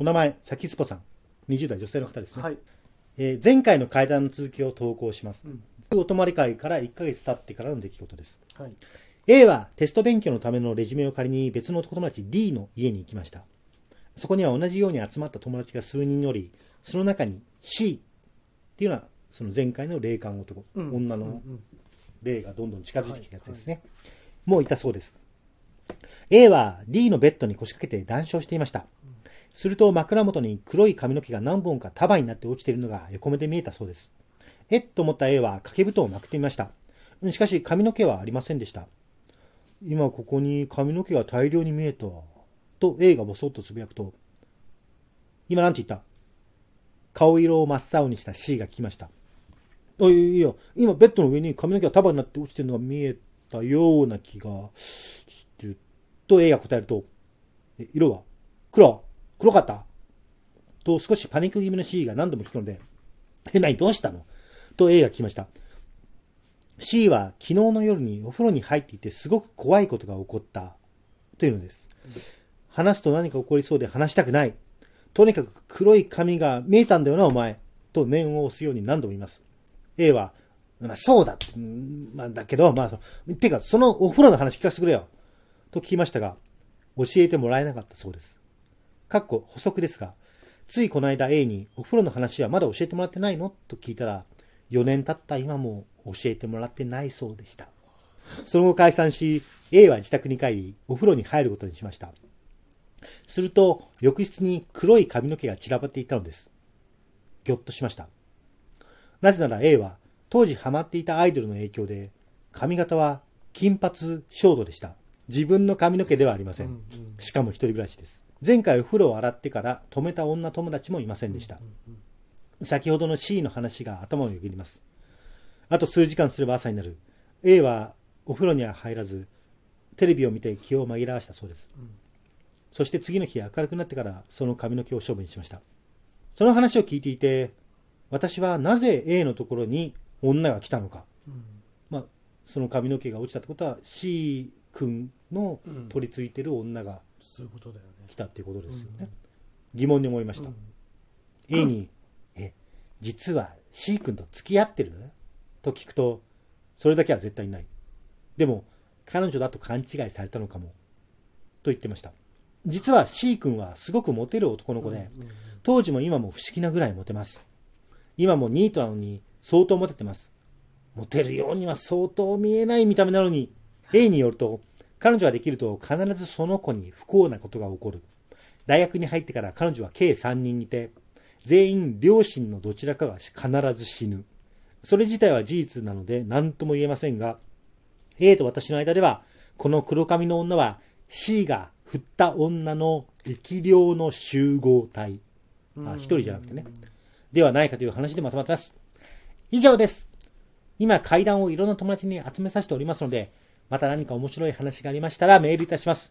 お名前、さきすぽさん。20代女性の方ですね。はい。えー前回の階段の続きを投稿します。うんお泊まり会から1ヶ月経ってからの出来事です。はい。A はテスト勉強のためのレジュメを借りに別の男友達 D の家に行きました。そこには同じように集まった友達が数人おり、その中に C っていうのはその前回の霊感男、うん女の霊がどんどん近づいてきたやつですね。もういたそうです。A は D のベッドに腰掛けて談笑していました。すると枕元に黒い髪の毛が何本か束になって落ちているのが横目で見えたそうです。えっ？と思った A は掛け布団をまくってみました。しかし髪の毛はありませんでした。今ここに髪の毛が大量に見えた。と A がボソッとつぶやくと、今なんて言った？顔色を真っ青にした C が聞きました。あいやいや、今ベッドの上に髪の毛が束になって落ちてるのが見えたような気がしてる。と A が答えると、色は？黒黒かった？と少しパニック気味の C が何度も聞くので、え、何どうしたの？と A が聞きました。C は昨日の夜にお風呂に入っていてすごく怖いことが起こったというのです。話すと何か起こりそうで話したくない。とにかく黒い髪が見えたんだよな、お前。と念を押すように何度も言います。A は、まあそうだ。まあだけど、まあそ、てかそのお風呂の話聞かせてくれよ。と聞きましたが、教えてもらえなかったそうです。かっこ補足ですが、ついこの間 A にお風呂の話はまだ教えてもらってないの？と聞いたら、4年経った今も教えてもらってないそうでした。その後解散し、A は自宅に帰り、お風呂に入ることにしました。すると、浴室に黒い髪の毛が散らばっていたのです。ぎょっとしました。なぜなら A は、当時ハマっていたアイドルの影響で、髪型は金髪ショートでした。自分の髪の毛ではありません。うんうんしかも一人暮らしです。前回お風呂を洗ってから止めた女友達もいませんでした。先ほどの C の話が頭をよぎります。あと数時間すれば朝になる。A はお風呂には入らず、テレビを見て気を紛らわしたそうです。うんそして次の日明るくなってからその髪の毛を処分しました。その話を聞いていて、私はなぜ A のところに女が来たのか。うんまあ、その髪の毛が落ちたってことは C 君の取り付いてる女が。来たっていうことですよね。うん疑問に思いました。うん A に、え、実は C 君と付き合ってる？と聞くと、それだけは絶対ない。でも、彼女だと勘違いされたのかも。と言ってました。実は C 君はすごくモテる男の子で、当時も今も不思議なぐらいモテます。今もニートなのに相当モテてます。モテるようには相当見えない見た目なのに、A によると、彼女ができると必ずその子に不幸なことが起こる。大学に入ってから彼女は計3人いて、全員両親のどちらかが必ず死ぬ。それ自体は事実なので何とも言えませんが、A と私の間では、この黒髪の女は C が振った女の力量の集合体。あ一人じゃなくてね。ではないかという話でまとまってます。以上です。今、階段をいろんな友達に集めさせておりますので、また何か面白い話がありましたらメールいたします。